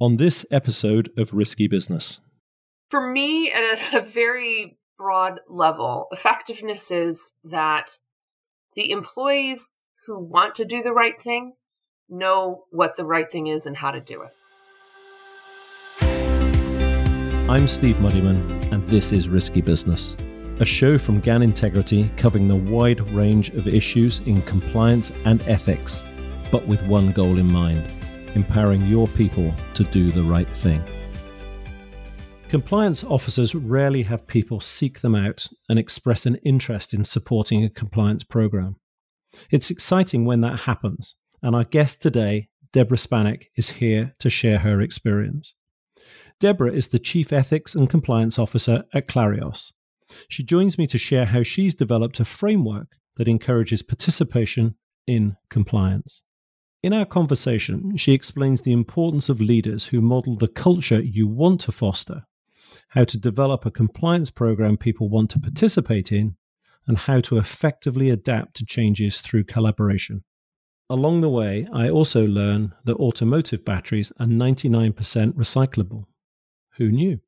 on this episode of Risky Business. For me, at a, very broad level, effectiveness is that the employees who want to do the right thing know what the right thing is and how to do it. I'm Steve Muddyman, and this is Risky Business, a show from GAN Integrity covering the wide range of issues in compliance and ethics, but with one goal in mind empowering your people to do the right thing. Compliance officers rarely have people seek them out and express an interest in supporting a compliance program. It's exciting when that happens, and our guest today, Deborah Spanik, is here to share her experience. Deborah is the Chief Ethics and Compliance Officer at Clarios. She joins me to share how she's developed a framework that encourages participation in compliance. In our conversation, she explains the importance of leaders who model the culture you want to foster, how to develop a compliance program people want to participate in, and how to effectively adapt to changes through collaboration. Along the way, I also learn that automotive batteries are 99% recyclable. Who knew?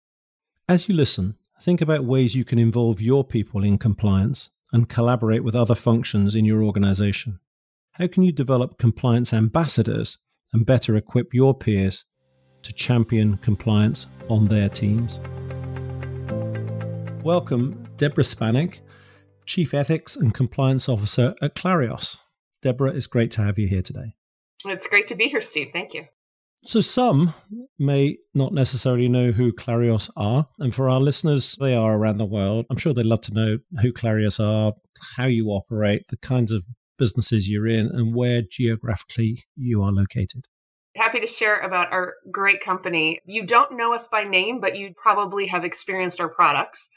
As you listen, think about ways you can involve your people in compliance and collaborate with other functions in your organization. How can you develop compliance ambassadors and better equip your peers to champion compliance on their teams? Welcome, Deborah Spanik, Chief Ethics and Compliance Officer at Clarios. Deborah, it's great to have you here today. It's great to be here, Steve. Thank you. So, some may not necessarily know who Clarios are. And for our listeners, they are around the world. I'm sure they'd love to know who Clarios are, how you operate, the kinds of businesses you're in and where geographically you are located. Happy to share about our great company. You don't know us by name, but you probably have experienced our products.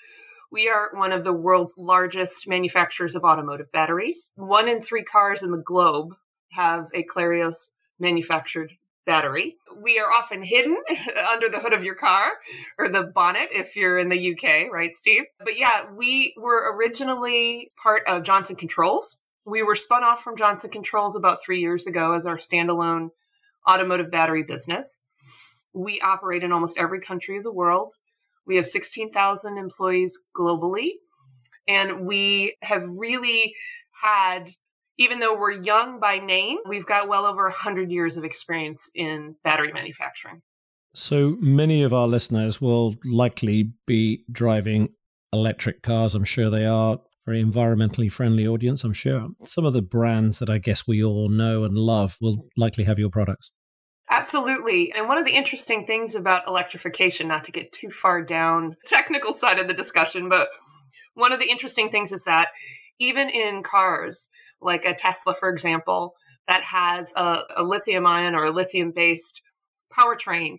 We are one of the world's largest manufacturers of automotive batteries. One in three cars in the globe have a Clarios manufactured battery. We are often hidden under the hood of your car or the bonnet if you're in the UK, right, Steve? But yeah, we were originally part of Johnson Controls, we were spun off from Johnson Controls about three years ago as our standalone automotive battery business. We operate in almost every country of the world. We have 16,000 employees globally. And we have really had, even though we're young by name, we've got well over 100 years of experience in battery manufacturing. So many of our listeners will likely be driving electric cars. I'm sure they are very environmentally friendly audience, I'm sure. Some of the brands that I guess we all know and love will likely have your products. Absolutely. And one of the interesting things about electrification, not to get too far down technical side of the discussion, but one of the interesting things is that even in cars, like a Tesla, for example, that has a, a lithium ion or a lithium based powertrain,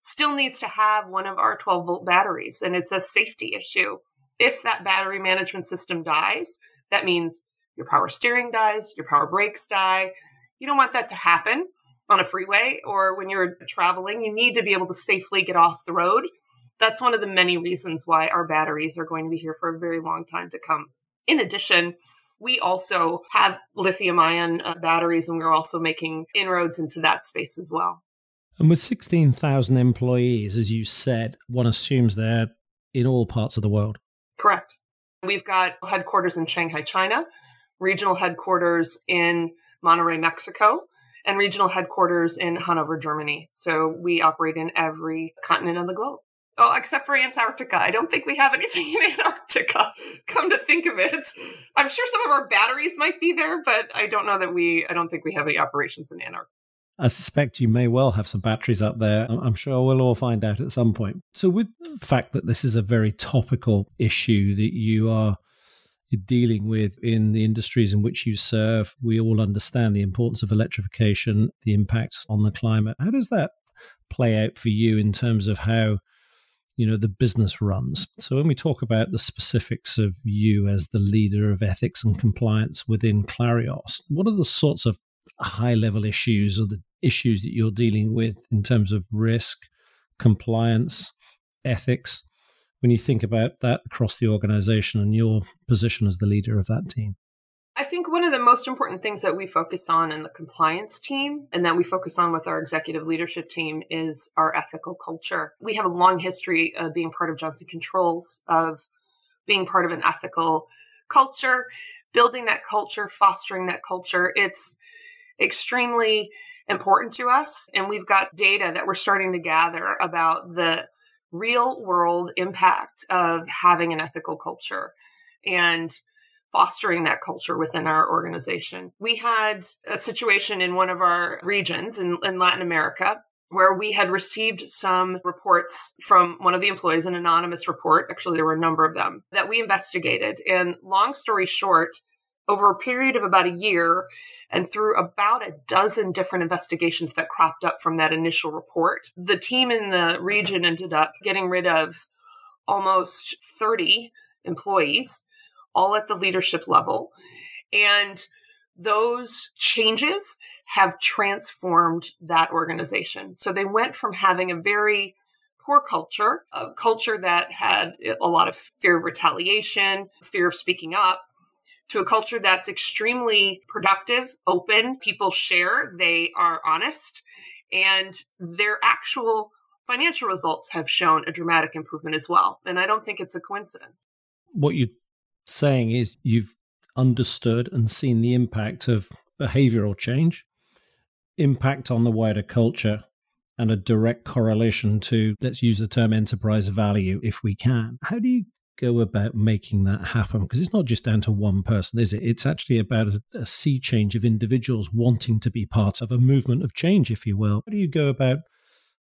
still needs to have one of our 12 volt batteries. And it's a safety issue if that battery management system dies, that means your power steering dies, your power brakes die. You don't want that to happen on a freeway or when you're traveling. You need to be able to safely get off the road. That's one of the many reasons why our batteries are going to be here for a very long time to come. In addition, we also have lithium ion uh, batteries and we're also making inroads into that space as well. And with 16,000 employees, as you said, one assumes they're in all parts of the world. Correct. We've got headquarters in Shanghai, China, regional headquarters in Monterrey, Mexico, and regional headquarters in Hanover, Germany. So we operate in every continent of the globe. Oh, except for Antarctica. I don't think we have anything in Antarctica. Come to think of it. I'm sure some of our batteries might be there, but I don't know that we, I don't think we have any operations in Antarctica. I suspect you may well have some batteries up there. I'm sure we'll all find out at some point. So, with the fact that this is a very topical issue that you are dealing with in the industries in which you serve, we all understand the importance of electrification, the impacts on the climate. How does that play out for you in terms of how? you know the business runs so when we talk about the specifics of you as the leader of ethics and compliance within clarios what are the sorts of high level issues or the issues that you're dealing with in terms of risk, compliance, ethics, when you think about that across the organization and your position as the leader of that team? I think one of the most important things that we focus on in the compliance team and that we focus on with our executive leadership team is our ethical culture. We have a long history of being part of Johnson Controls, of being part of an ethical culture, building that culture, fostering that culture. It's extremely important to us. And we've got data that we're starting to gather about the real world impact of having an ethical culture. And fostering that culture within our organization. We had a situation in one of our regions in, in Latin America where we had received some reports from one of the employees, an anonymous report. Actually, there were a number of them that we investigated. And long story short, over a period of about a year and through about a dozen different investigations that cropped up from that initial report, the team in the region ended up getting rid of almost 30 employees all at the leadership level. And those changes have transformed that organization. So they went from having a very poor culture, a culture that had a lot of fear of retaliation, fear of speaking up, to a culture that's extremely productive, open, people share, they are honest, and their actual financial results have shown a dramatic improvement as well. And I don't think it's a coincidence. What you're saying is you've understood and seen the impact of behavioral change, impact on the wider culture, and a direct correlation to, let's use the term enterprise value if we can. How do you go about making that happen? Because it's not just down to one person, is it? It's actually about a, a sea change of individuals wanting to be part of a movement of change, if you will. How do you go about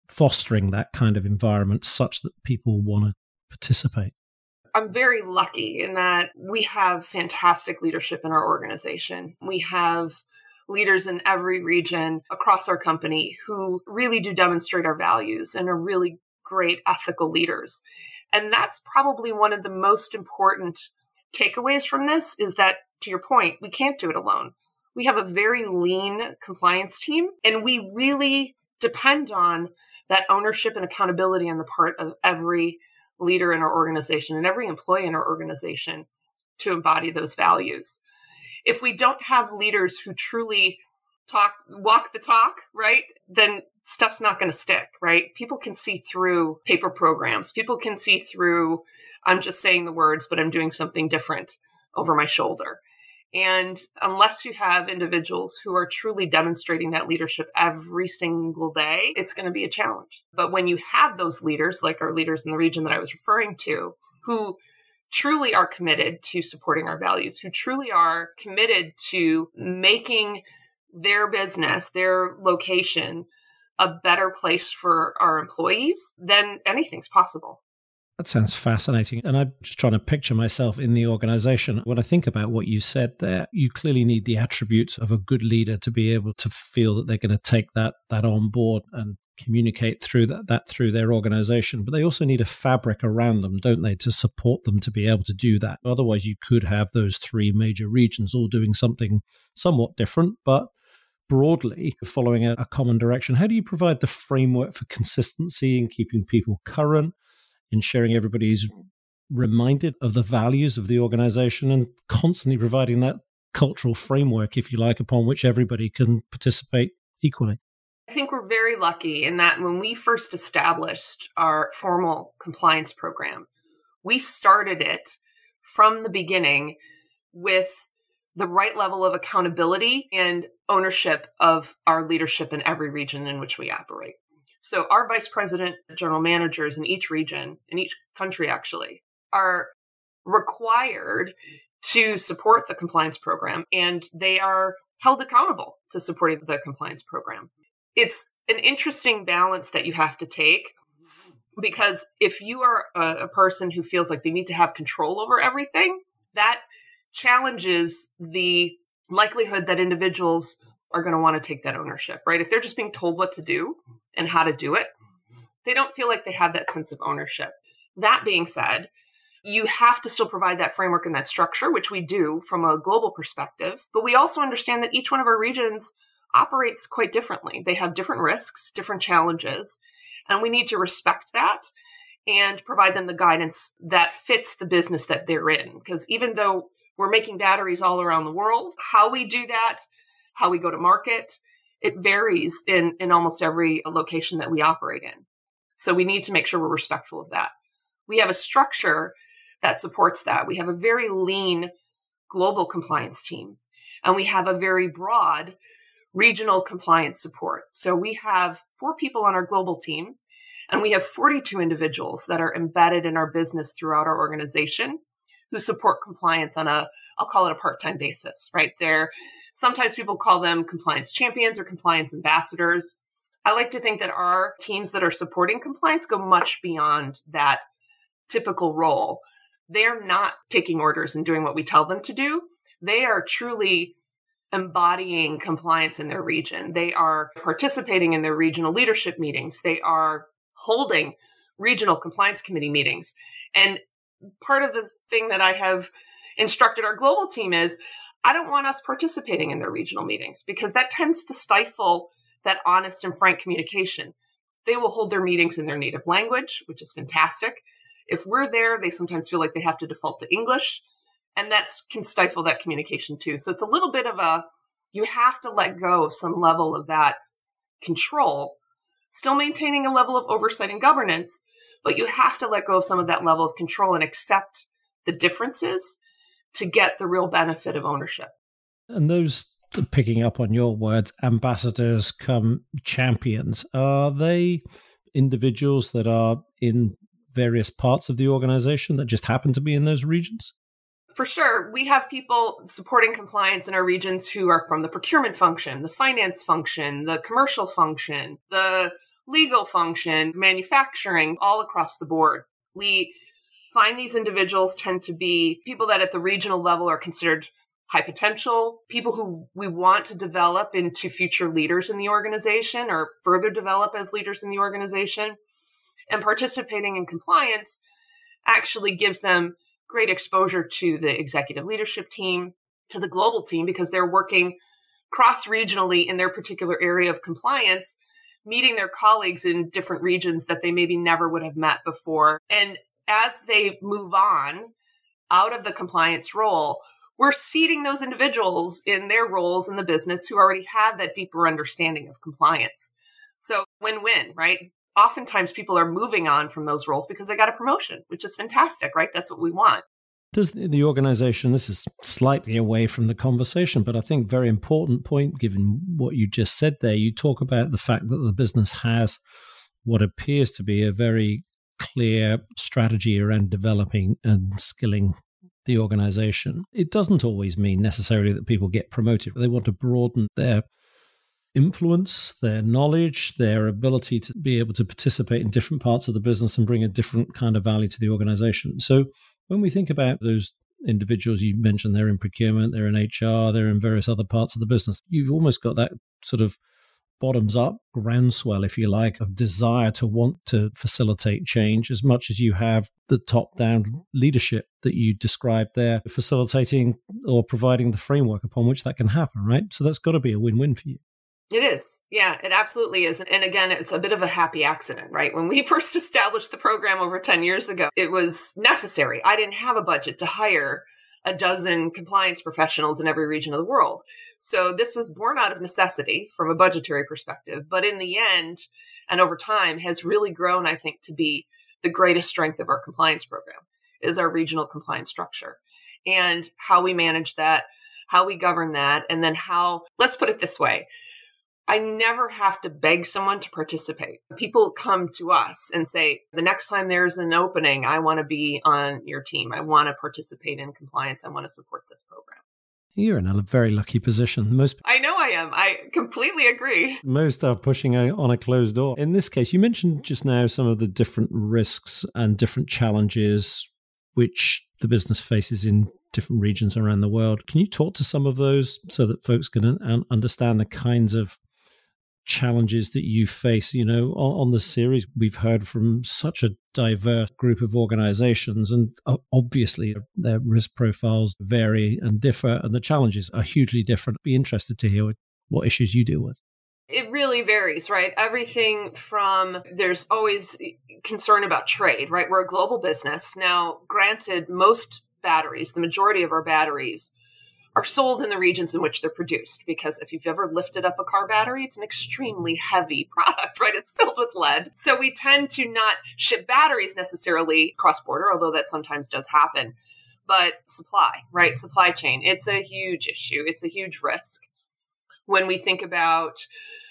fostering that kind of environment such that people want to participate? I'm very lucky in that we have fantastic leadership in our organization. We have leaders in every region across our company who really do demonstrate our values and are really great ethical leaders. And that's probably one of the most important takeaways from this is that, to your point, we can't do it alone. We have a very lean compliance team, and we really depend on that ownership and accountability on the part of every leader in our organization and every employee in our organization to embody those values. If we don't have leaders who truly talk, walk the talk, right, then stuff's not going to stick, right? People can see through paper programs. People can see through, I'm just saying the words, but I'm doing something different over my shoulder. And unless you have individuals who are truly demonstrating that leadership every single day, it's going to be a challenge. But when you have those leaders, like our leaders in the region that I was referring to, who truly are committed to supporting our values, who truly are committed to making their business, their location, a better place for our employees, then anything's possible. That sounds fascinating. And I'm just trying to picture myself in the organization. When I think about what you said there, you clearly need the attributes of a good leader to be able to feel that they're going to take that that on board and communicate through that, that through their organization. But they also need a fabric around them, don't they, to support them to be able to do that. Otherwise, you could have those three major regions all doing something somewhat different, but broadly following a, a common direction. How do you provide the framework for consistency and keeping people current? ensuring everybody's reminded of the values of the organization and constantly providing that cultural framework, if you like, upon which everybody can participate equally. I think we're very lucky in that when we first established our formal compliance program, we started it from the beginning with the right level of accountability and ownership of our leadership in every region in which we operate. So our vice president, general managers in each region, in each country actually, are required to support the compliance program and they are held accountable to supporting the compliance program. It's an interesting balance that you have to take because if you are a, person who feels like they need to have control over everything, that challenges the likelihood that individuals are going to want to take that ownership, right? If they're just being told what to do and how to do it, they don't feel like they have that sense of ownership. That being said, you have to still provide that framework and that structure, which we do from a global perspective. But we also understand that each one of our regions operates quite differently. They have different risks, different challenges, and we need to respect that and provide them the guidance that fits the business that they're in. Because even though We're making batteries all around the world. How we do that, how we go to market, it varies in, in almost every location that we operate in. So we need to make sure we're respectful of that. We have a structure that supports that. We have a very lean global compliance team, and we have a very broad regional compliance support. So we have four people on our global team, and we have 42 individuals that are embedded in our business throughout our organization who support compliance on a, I'll call it a part time basis, right? They're sometimes people call them compliance champions or compliance ambassadors. I like to think that our teams that are supporting compliance go much beyond that typical role. They're not taking orders and doing what we tell them to do. They are truly embodying compliance in their region. They are participating in their regional leadership meetings. They are holding regional compliance committee meetings. And part of the thing that I have instructed our global team is I don't want us participating in their regional meetings because that tends to stifle that honest and frank communication. They will hold their meetings in their native language, which is fantastic. If we're there, they sometimes feel like they have to default to English, and that can stifle that communication too. So it's a little bit of a you have to let go of some level of that control, still maintaining a level of oversight and governance, but you have to let go of some of that level of control and accept the differences to get the real benefit of ownership. And those picking up on your words, ambassadors come champions. Are they individuals that are in various parts of the organization that just happen to be in those regions? For sure. We have people supporting compliance in our regions who are from the procurement function, the finance function, the commercial function, the legal function, manufacturing, all across the board. We find these individuals tend to be people that at the regional level are considered high potential, people who we want to develop into future leaders in the organization or further develop as leaders in the organization. And participating in compliance actually gives them great exposure to the executive leadership team, to the global team, because they're working cross regionally in their particular area of compliance, meeting their colleagues in different regions that they maybe never would have met before. And as they move on out of the compliance role, we're seating those individuals in their roles in the business who already have that deeper understanding of compliance. So win win, right? Oftentimes people are moving on from those roles because they got a promotion, which is fantastic, right? That's what we want. Does the organization, this is slightly away from the conversation, but I think very important point given what you just said there. You talk about the fact that the business has what appears to be a very clear strategy around developing and skilling the organization. It doesn't always mean necessarily that people get promoted. They want to broaden their influence, their knowledge, their ability to be able to participate in different parts of the business and bring a different kind of value to the organization. So when we think about those individuals you mentioned, they're in procurement, they're in HR, they're in various other parts of the business, you've almost got that sort of bottoms up groundswell, if you like, of desire to want to facilitate change as much as you have the top down leadership that you described there, facilitating or providing the framework upon which that can happen, right? So that's got to be a win win for you. It is. Yeah, it absolutely is. And again, it's a bit of a happy accident, right? When we first established the program over 10 years ago, it was necessary. I didn't have a budget to hire a dozen compliance professionals in every region of the world. So this was born out of necessity from a budgetary perspective, but in the end and over time has really grown, I think, to be the greatest strength of our compliance program is our regional compliance structure and how we manage that, how we govern that, and then how, let's put it this way, I never have to beg someone to participate. People come to us and say, the next time there's an opening, I want to be on your team. I want to participate in compliance. I want to support this program. You're in a very lucky position. Most I know I am. I completely agree. Most are pushing on a closed door. In this case, you mentioned just now some of the different risks and different challenges which the business faces in different regions around the world. Can you talk to some of those so that folks can understand the kinds of challenges that you face. You know, on, on, the series, we've heard from such a diverse group of organizations, and uh, obviously their risk profiles vary and differ, and the challenges are hugely different. Be interested to hear what issues you deal with. It really varies, right? Everything from there's always concern about trade, right? We're a global business. Now, granted, most batteries, the majority of our batteries, are sold in the regions in which they're produced. Because if you've ever lifted up a car battery, it's an extremely heavy product, right? It's filled with lead. So we tend to not ship batteries necessarily cross border, although that sometimes does happen. But supply, right? Supply chain, it's a huge issue, it's a huge risk. When we think about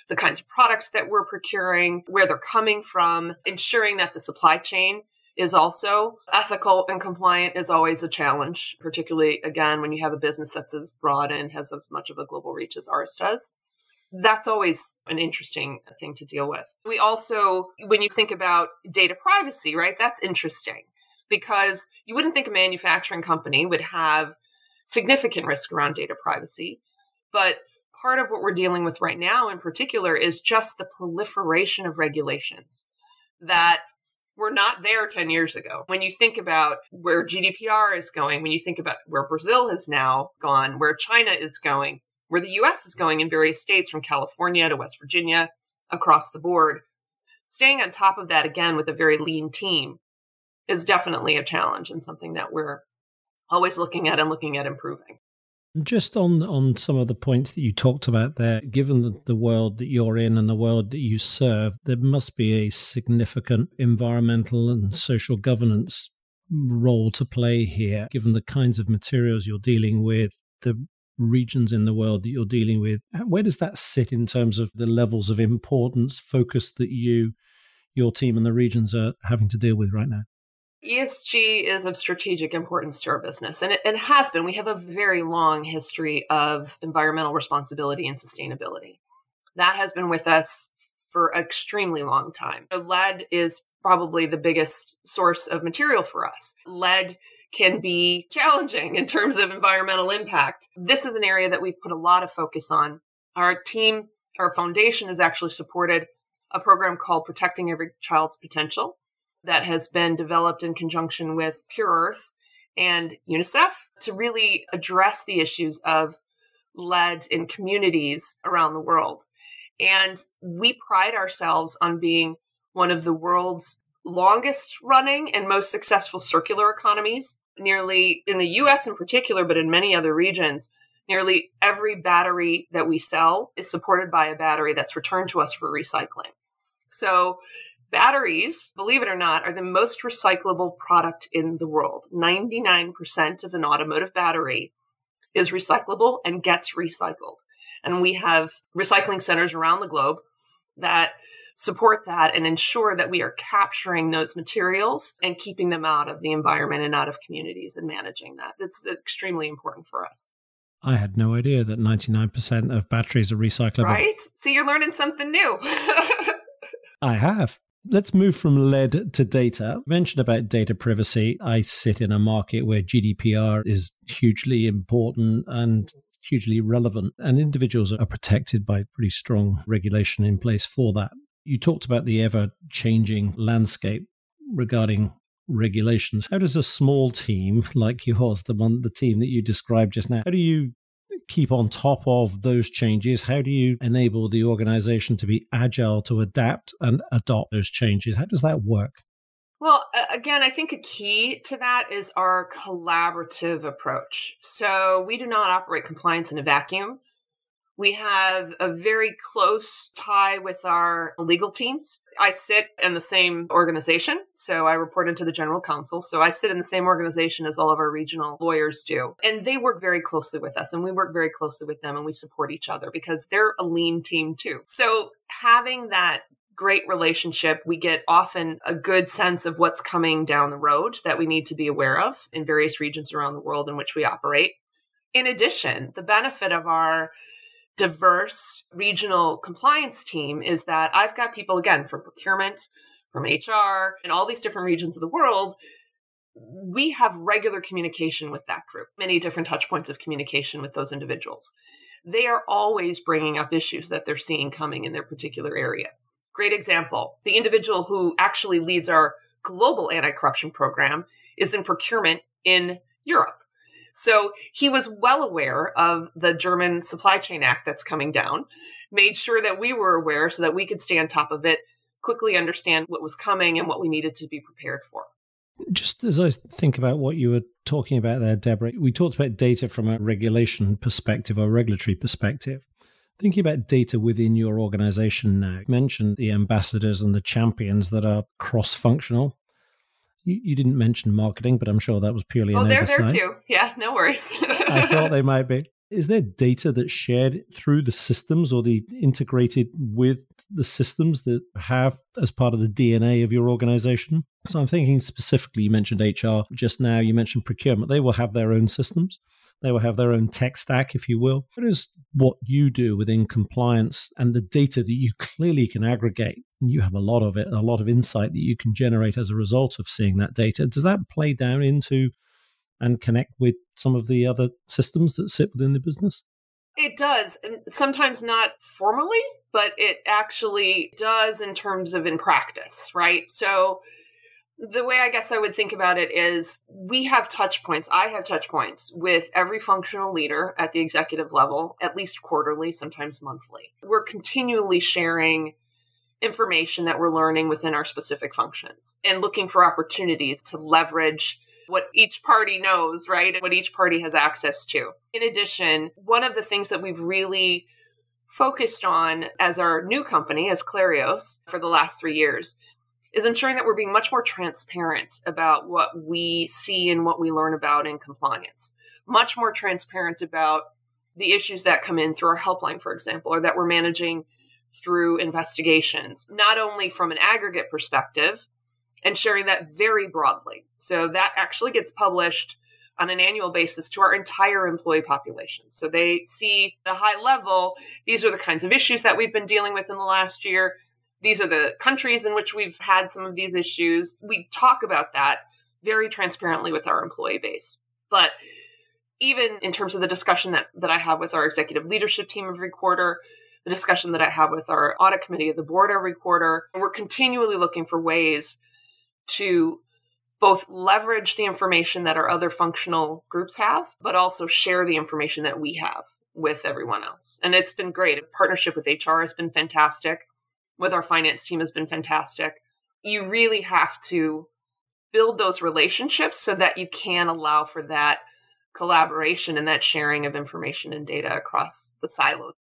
the kinds of products that we're procuring, where they're coming from, ensuring that the supply chain is also ethical and compliant is always a challenge, particularly again when you have a business that's as broad and has as much of a global reach as ours does. That's always an interesting thing to deal with. We also, when you think about data privacy, right, that's interesting because you wouldn't think a manufacturing company would have significant risk around data privacy. But part of what we're dealing with right now, in particular, is just the proliferation of regulations that were not there 10 years ago. When you think about where GDPR is going, when you think about where Brazil has now gone, where China is going, where the US is going in various states from California to West Virginia across the board, staying on top of that again with a very lean team is definitely a challenge and something that we're always looking at and looking at improving. Just on on some of the points that you talked about there, given the, the world that you're in and the world that you serve, there must be a significant environmental and social governance role to play here, given the kinds of materials you're dealing with, the regions in the world that you're dealing with. Where does that sit in terms of the levels of importance, focus that you, your team, and the regions are having to deal with right now? ESG is of strategic importance to our business, and it, it, has been. We have a very long history of environmental responsibility and sustainability. That has been with us for an extremely long time. Lead is probably the biggest source of material for us. Lead can be challenging in terms of environmental impact. This is an area that we've put a lot of focus on. Our team, our foundation has actually supported a program called Protecting Every Child's Potential that has been developed in conjunction with Pure Earth and UNICEF to really address the issues of lead in communities around the world. And we pride ourselves on being one of the world's longest running and most successful circular economies. Nearly in the US in particular, but in many other regions, nearly every battery that we sell is supported by a battery that's returned to us for recycling. So Batteries, believe it or not, are the most recyclable product in the world. 99% of an automotive battery is recyclable and gets recycled. And we have recycling centers around the globe that support that and ensure that we are capturing those materials and keeping them out of the environment and out of communities and managing that. That's extremely important for us. I had no idea that 99% of batteries are recyclable. Right? See, you're learning something new. I have. Let's move from lead to data. mentioned about data privacy. I sit in a market where GDPR is hugely important and hugely relevant, and individuals are protected by pretty strong regulation in place for that. You talked about the ever changing landscape regarding regulations. How does a small team like yours, the one the team that you described just now, how do you keep on top of those changes? How do you enable the organization to be agile to adapt and adopt those changes? How does that work? Well, again, I think a key to that is our collaborative approach. So we do not operate compliance in a vacuum. We have a very close tie with our legal teams. I sit in the same organization, so I report into the general counsel. So I sit in the same organization as all of our regional lawyers do. And they work very closely with us, and we work very closely with them, and we support each other because they're a lean team too. So having that great relationship, we get often a good sense of what's coming down the road that we need to be aware of in various regions around the world in which we operate. In addition, the benefit of our diverse regional compliance team is that I've got people, again, from procurement, from HR, and all these different regions of the world. We have regular communication with that group, many different touch points of communication with those individuals. They are always bringing up issues that they're seeing coming in their particular area. Great example the individual who actually leads our global anti corruption program is in procurement in Europe. So he was well aware of the German Supply Chain Act that's coming down, made sure that we were aware so that we could stay on top of it, quickly understand what was coming and what we needed to be prepared for. Just as I think about what you were talking about there, Deborah, we talked about data from a regulation perspective or regulatory perspective. Thinking about data within your organization now, you mentioned the ambassadors and the champions that are cross functional. You, you, didn't mention marketing, but I'm sure that was purely oh, an they're oversight. there too. Yeah, no worries. I thought they might be. Is there data that's shared through the systems or the integrated with the systems that have as part of the DNA of your organization? So I'm thinking specifically, you mentioned HR just now, you mentioned procurement. They will have their own systems. They will have their own tech stack, if you will. What is what you do within compliance and the data that you clearly can aggregate? And you have a lot of it, a lot of insight that you can generate as a result of seeing that data. Does that play down into and connect with some of the other systems that sit within the business? It does. And sometimes not formally, but it actually does in terms of in practice, right? So the way I guess I would think about it is we have touch points. I have touch points with every functional leader at the executive level, at least quarterly, sometimes monthly. We're continually sharing information that we're learning within our specific functions and looking for opportunities to leverage what each party knows, right? And what each party has access to. In addition, one of the things that we've really focused on as our new company, as Clarios, for the last three years, is ensuring that we're being much more transparent about what we see and what we learn about in compliance. Much more transparent about the issues that come in through our helpline, for example, or that we're managing through investigations, not only from an aggregate perspective, and sharing that very broadly. So that actually gets published on an annual basis to our entire employee population. So they see the high level, these are the kinds of issues that we've been dealing with in the last year. These are the countries in which we've had some of these issues. We talk about that very transparently with our employee base. But even in terms of the discussion that, that I have with our executive leadership team every quarter, the discussion that I have with our audit committee of the board every quarter, we're continually looking for ways to both leverage the information that our other functional groups have, but also share the information that we have with everyone else. And it's been great. partnership with HR has been fantastic, with our finance team has been fantastic. You really have to build those relationships so that you can allow for that collaboration and that sharing of information and data across the silos.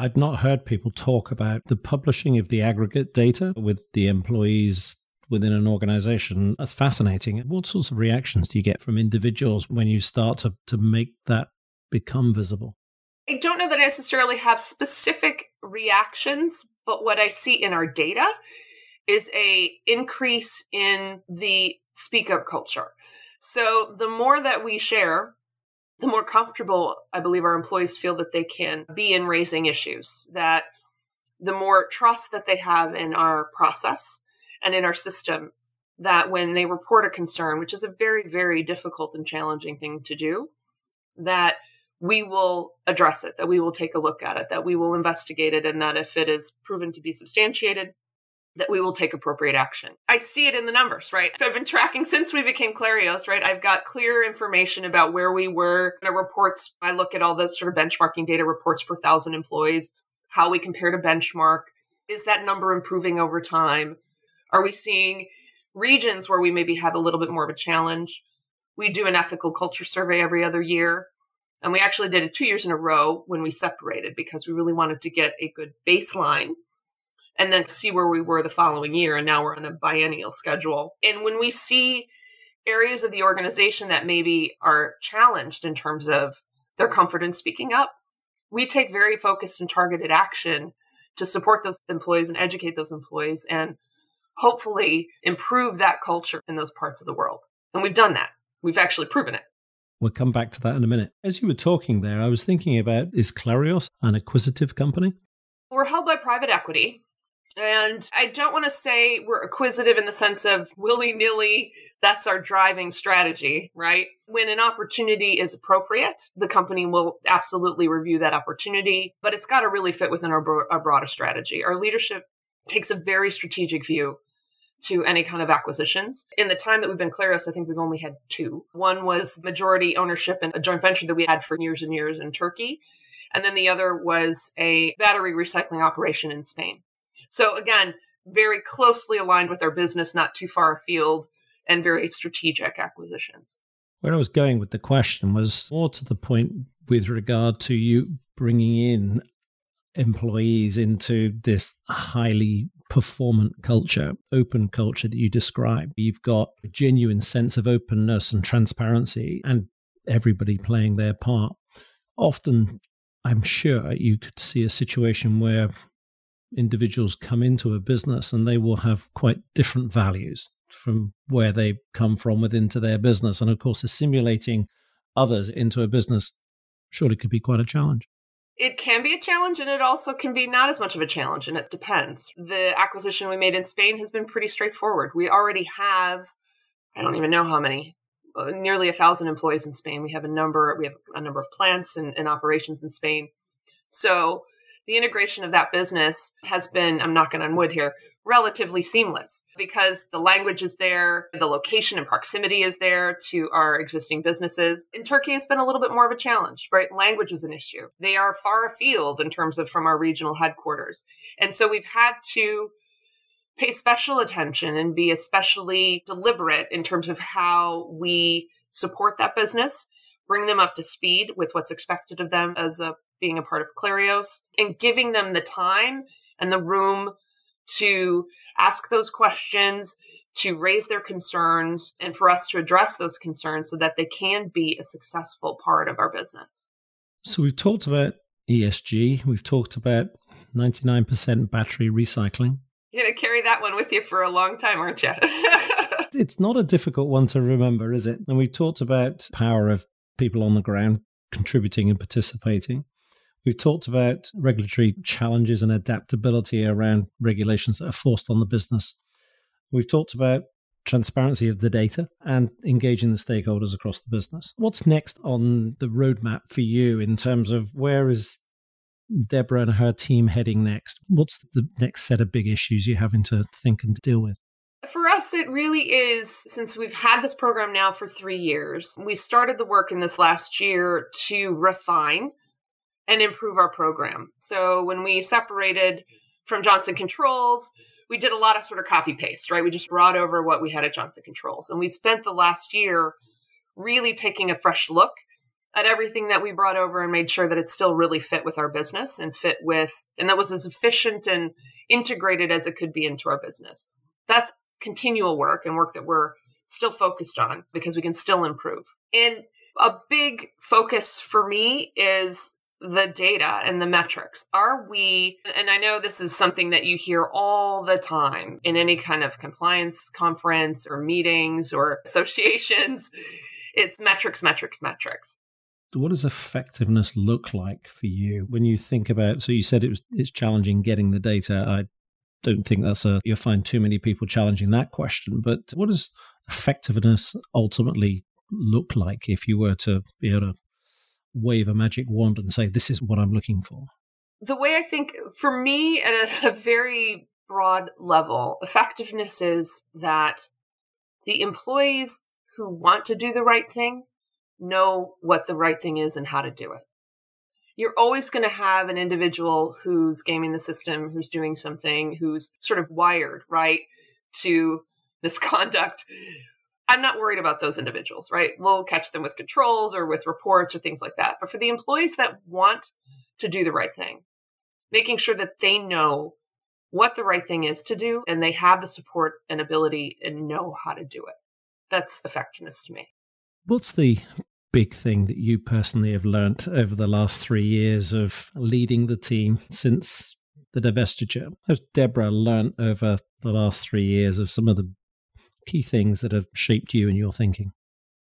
I'd not heard people talk about the publishing of the aggregate data with the employees within an organization. That's fascinating. What sorts of reactions do you get from individuals when you start to, to make that become visible? I don't know that I necessarily have specific reactions, but what I see in our data is a increase in the speak up culture. So the more that we share, the more comfortable I believe our employees feel that they can be in raising issues, that the more trust that they have in our process and in our system that when they report a concern, which is a very, very difficult and challenging thing to do, that we will address it, that we will take a look at it, that we will investigate it, and that if it is proven to be substantiated, that we will take appropriate action. I see it in the numbers, right? I've been tracking since we became Clarios, right? I've got clear information about where we were our reports. I look at all the sort of benchmarking data reports per thousand employees, how we compare to benchmark. Is that number improving over time? Are we seeing regions where we maybe have a little bit more of a challenge? We do an ethical culture survey every other year. And we actually did it two years in a row when we separated because we really wanted to get a good baseline and then see where we were the following year. And now we're on a biennial schedule. And when we see areas of the organization that maybe are challenged in terms of their comfort in speaking up, we take very focused and targeted action to support those employees and educate those employees and hopefully improve that culture in those parts of the world. And we've done that. We've actually proven it. We'll come back to that in a minute. As you were talking there, I was thinking about is Clarios an acquisitive company? We're held by private equity. And I don't want to say we're acquisitive in the sense of willy nilly, that's our driving strategy, right? When an opportunity is appropriate, the company will absolutely review that opportunity, but it's got to really fit within our, bro- our broader strategy. Our leadership takes a very strategic view to any kind of acquisitions. In the time that we've been Clarios, I think we've only had two. One was majority ownership in a joint venture that we had for years and years in Turkey. And then the other was a battery recycling operation in Spain. So again, very closely aligned with our business, not too far afield, and very strategic acquisitions. Where I was going with the question was more to the point with regard to you bringing in employees into this highly performant culture, open culture that you describe. You've got a genuine sense of openness and transparency and everybody playing their part. Often, I'm sure you could see a situation where individuals come into a business and they will have quite different values from where they come from within to their business. And of course, assimilating others into a business surely could be quite a challenge. It can be a challenge and it also can be not as much of a challenge, and it depends. The acquisition we made in Spain has been pretty straightforward. We already have, I don't even know how many, uh, nearly a thousand employees in Spain. We have a number, we have a number of plants and, and operations in Spain. So the integration of that business has been, I'm knocking on wood here, relatively seamless because the language is there, the location and proximity is there to our existing businesses. In Turkey, it's been a little bit more of a challenge, right? Language is an issue. They are far afield in terms of from our regional headquarters. And so we've had to pay special attention and be especially deliberate in terms of how we support that business, bring them up to speed with what's expected of them as a being a part of Clarios and giving them the time and the room to ask those questions, to raise their concerns, and for us to address those concerns so that they can be a successful part of our business. So, we've talked about ESG, we've talked about 99% battery recycling. You're going to carry that one with you for a long time, aren't you? it's not a difficult one to remember, is it? And we've talked about power of people on the ground contributing and participating. We've talked about regulatory challenges and adaptability around regulations that are forced on the business. We've talked about transparency of the data and engaging the stakeholders across the business. What's next on the roadmap for you in terms of where is Deborah and her team heading next? What's the next set of big issues you're having to think and deal with? For us, it really is since we've had this program now for three years. We started the work in this last year to refine and improve our program. So when we separated from Johnson Controls, we did a lot of sort of copy paste, right? We just brought over what we had at Johnson Controls. And we spent the last year really taking a fresh look at everything that we brought over and made sure that it still really fit with our business and fit with, and that was as efficient and integrated as it could be into our business. That's continual work and work that we're still focused on because we can still improve. And a big focus for me is the data and the metrics? Are we, and I know this is something that you hear all the time in any kind of compliance conference or meetings or associations, it's metrics, metrics, metrics. What does effectiveness look like for you when you think about? So you said it was it's challenging getting the data. I don't think that's a you'll find too many people challenging that question. But what does effectiveness ultimately look like if you were to be able to wave a magic wand and say, this is what I'm looking for? The way I think, for me, at a, a very broad level, effectiveness is that the employees who want to do the right thing know what the right thing is and how to do it. You're always going to have an individual who's gaming the system, who's doing something, who's sort of wired, right, to misconduct, I'm not worried about those individuals, right? We'll catch them with controls or with reports or things like that. But for the employees that want to do the right thing, making sure that they know what the right thing is to do and they have the support and ability and know how to do it. That's effectiveness to me. What's the big thing that you personally have learned over the last three years of leading the team since the divestiture? Has Deborah learned over the last three years of some of the key things that have shaped you and your thinking?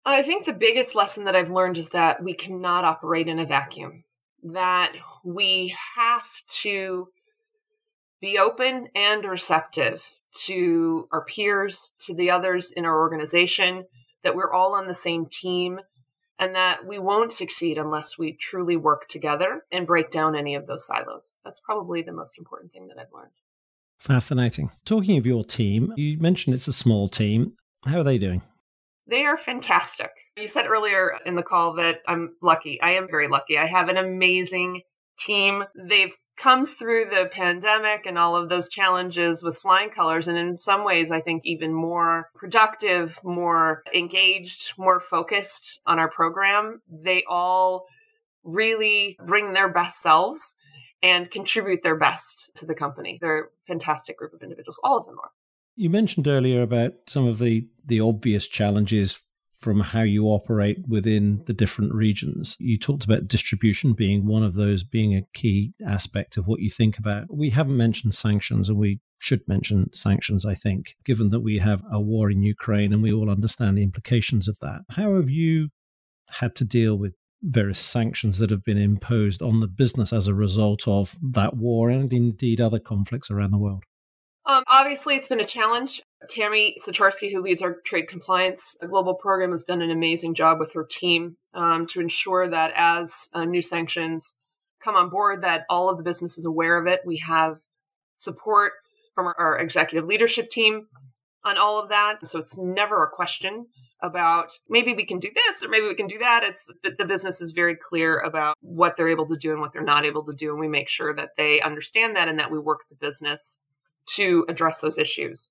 I think the biggest lesson that I've learned is that we cannot operate in a vacuum, that we have to be open and receptive to our peers, to the others in our organization, that we're all on the same team, and that we won't succeed unless we truly work together and break down any of those silos. That's probably the most important thing that I've learned. Fascinating. Talking of your team, you mentioned it's a small team. How are they doing? They are fantastic. You said earlier in the call that I'm lucky. I am very lucky. I have an amazing team. They've come through the pandemic and all of those challenges with flying colors and in some ways i think even more productive more engaged more focused on our program they all really bring their best selves and contribute their best to the company they're a fantastic group of individuals all of them are you mentioned earlier about some of the the obvious challenges from how you operate within the different regions. You talked about distribution being one of those, being a key aspect of what you think about. We haven't mentioned sanctions, and we should mention sanctions, I think, given that we have a war in Ukraine and we all understand the implications of that. How have you had to deal with various sanctions that have been imposed on the business as a result of that war and indeed other conflicts around the world? Um, obviously, it's been a challenge. Tammy Sacharski, who leads our trade compliance global program, has done an amazing job with her team um, to ensure that as uh, new sanctions come on board, that all of the business is aware of it. We have support from our, our executive leadership team on all of that, so it's never a question about maybe we can do this or maybe we can do that. It's the business is very clear about what they're able to do and what they're not able to do, and we make sure that they understand that and that we work the business to address those issues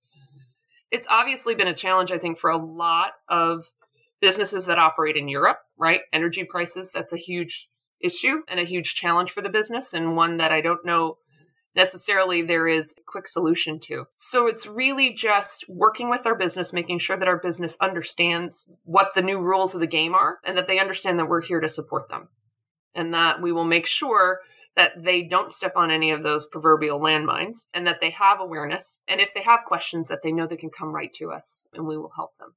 it's obviously been a challenge, I think, for a lot of businesses that operate in Europe, right? Energy prices, that's a huge issue and a huge challenge for the business, and one that I don't know necessarily there is a quick solution to. So it's really just working with our business, making sure that our business understands what the new rules of the game are and that they understand that we're here to support them and that we will make sure that they don't step on any of those proverbial landmines and that they have awareness. And if they have questions, that they know they can come right to us and we will help them.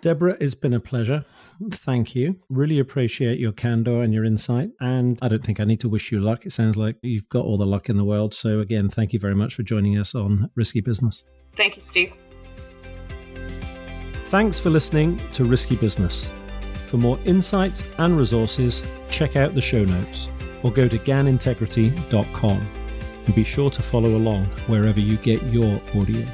Deborah, it's been a pleasure. Thank you. Really appreciate your candor and your insight. And I don't think I need to wish you luck. It sounds like you've got all the luck in the world. So, again, thank you very much for joining us on Risky Business. Thank you, Steve. Thanks for listening to Risky Business. For more insights and resources, check out the show notes or go to ganintegrity.com and be sure to follow along wherever you get your audio.